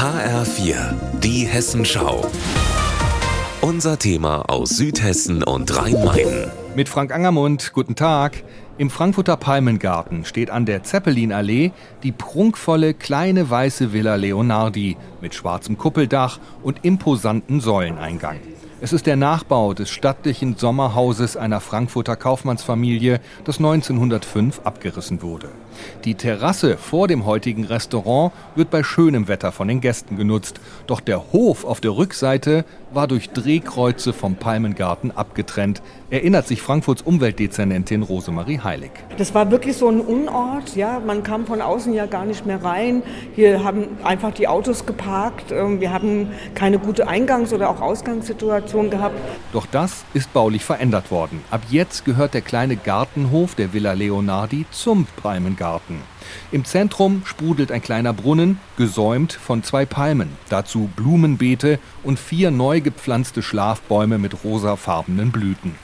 HR4, die Hessenschau. Unser Thema aus Südhessen und Rhein-Main. Mit Frank Angermund, guten Tag. Im Frankfurter Palmengarten steht an der Zeppelinallee die prunkvolle kleine weiße Villa Leonardi mit schwarzem Kuppeldach und imposanten Säuleneingang. Es ist der Nachbau des stattlichen Sommerhauses einer Frankfurter Kaufmannsfamilie, das 1905 abgerissen wurde. Die Terrasse vor dem heutigen Restaurant wird bei schönem Wetter von den Gästen genutzt, doch der Hof auf der Rückseite war durch Drehkreuze vom Palmengarten abgetrennt, erinnert sich Frankfurts Umweltdezernentin Rosemarie Heilig. Das war wirklich so ein Unort, ja, man kam von außen ja gar nicht mehr rein. Hier haben einfach die Autos geparkt, ähm, wir haben keine gute Eingangs- oder auch Ausgangssituation gehabt. Doch das ist baulich verändert worden. Ab jetzt gehört der kleine Gartenhof der Villa Leonardi zum Palmengarten. Garten. Im Zentrum sprudelt ein kleiner Brunnen, gesäumt von zwei Palmen, dazu Blumenbeete und vier neu gepflanzte Schlafbäume mit rosafarbenen Blüten.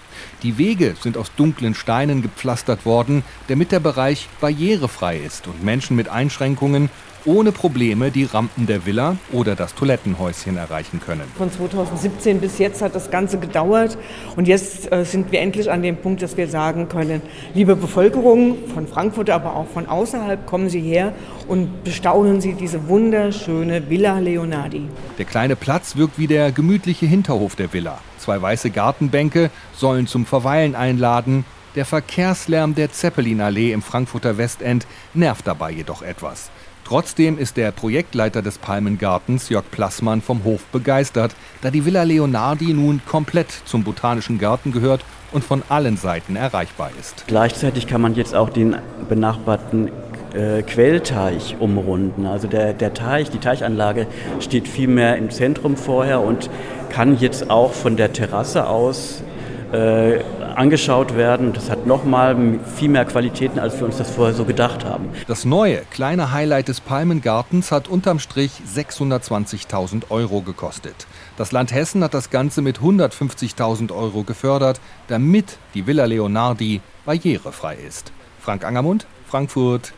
Die Wege sind aus dunklen Steinen gepflastert worden, damit der Bereich barrierefrei ist und Menschen mit Einschränkungen ohne Probleme die Rampen der Villa oder das Toilettenhäuschen erreichen können. Von 2017 bis jetzt hat das Ganze gedauert und jetzt äh, sind wir endlich an dem Punkt, dass wir sagen können, liebe Bevölkerung von Frankfurt, aber auch von außerhalb, kommen Sie her und bestaunen Sie diese wunderschöne Villa Leonardi. Der kleine Platz wirkt wie der gemütliche Hinterhof der Villa. Zwei weiße Gartenbänke sollen zum Verweilen einladen. Der Verkehrslärm der Zeppelinallee im Frankfurter Westend nervt dabei jedoch etwas. Trotzdem ist der Projektleiter des Palmengartens, Jörg Plassmann, vom Hof begeistert, da die Villa Leonardi nun komplett zum Botanischen Garten gehört und von allen Seiten erreichbar ist. Gleichzeitig kann man jetzt auch den benachbarten äh, Quellteich umrunden. Also der, der Teich, die Teichanlage steht viel mehr im Zentrum vorher und kann jetzt auch von der Terrasse aus äh, angeschaut werden. Das hat nochmal viel mehr Qualitäten, als wir uns das vorher so gedacht haben. Das neue kleine Highlight des Palmengartens hat unterm Strich 620.000 Euro gekostet. Das Land Hessen hat das Ganze mit 150.000 Euro gefördert, damit die Villa Leonardi barrierefrei ist. Frank Angermund, Frankfurt,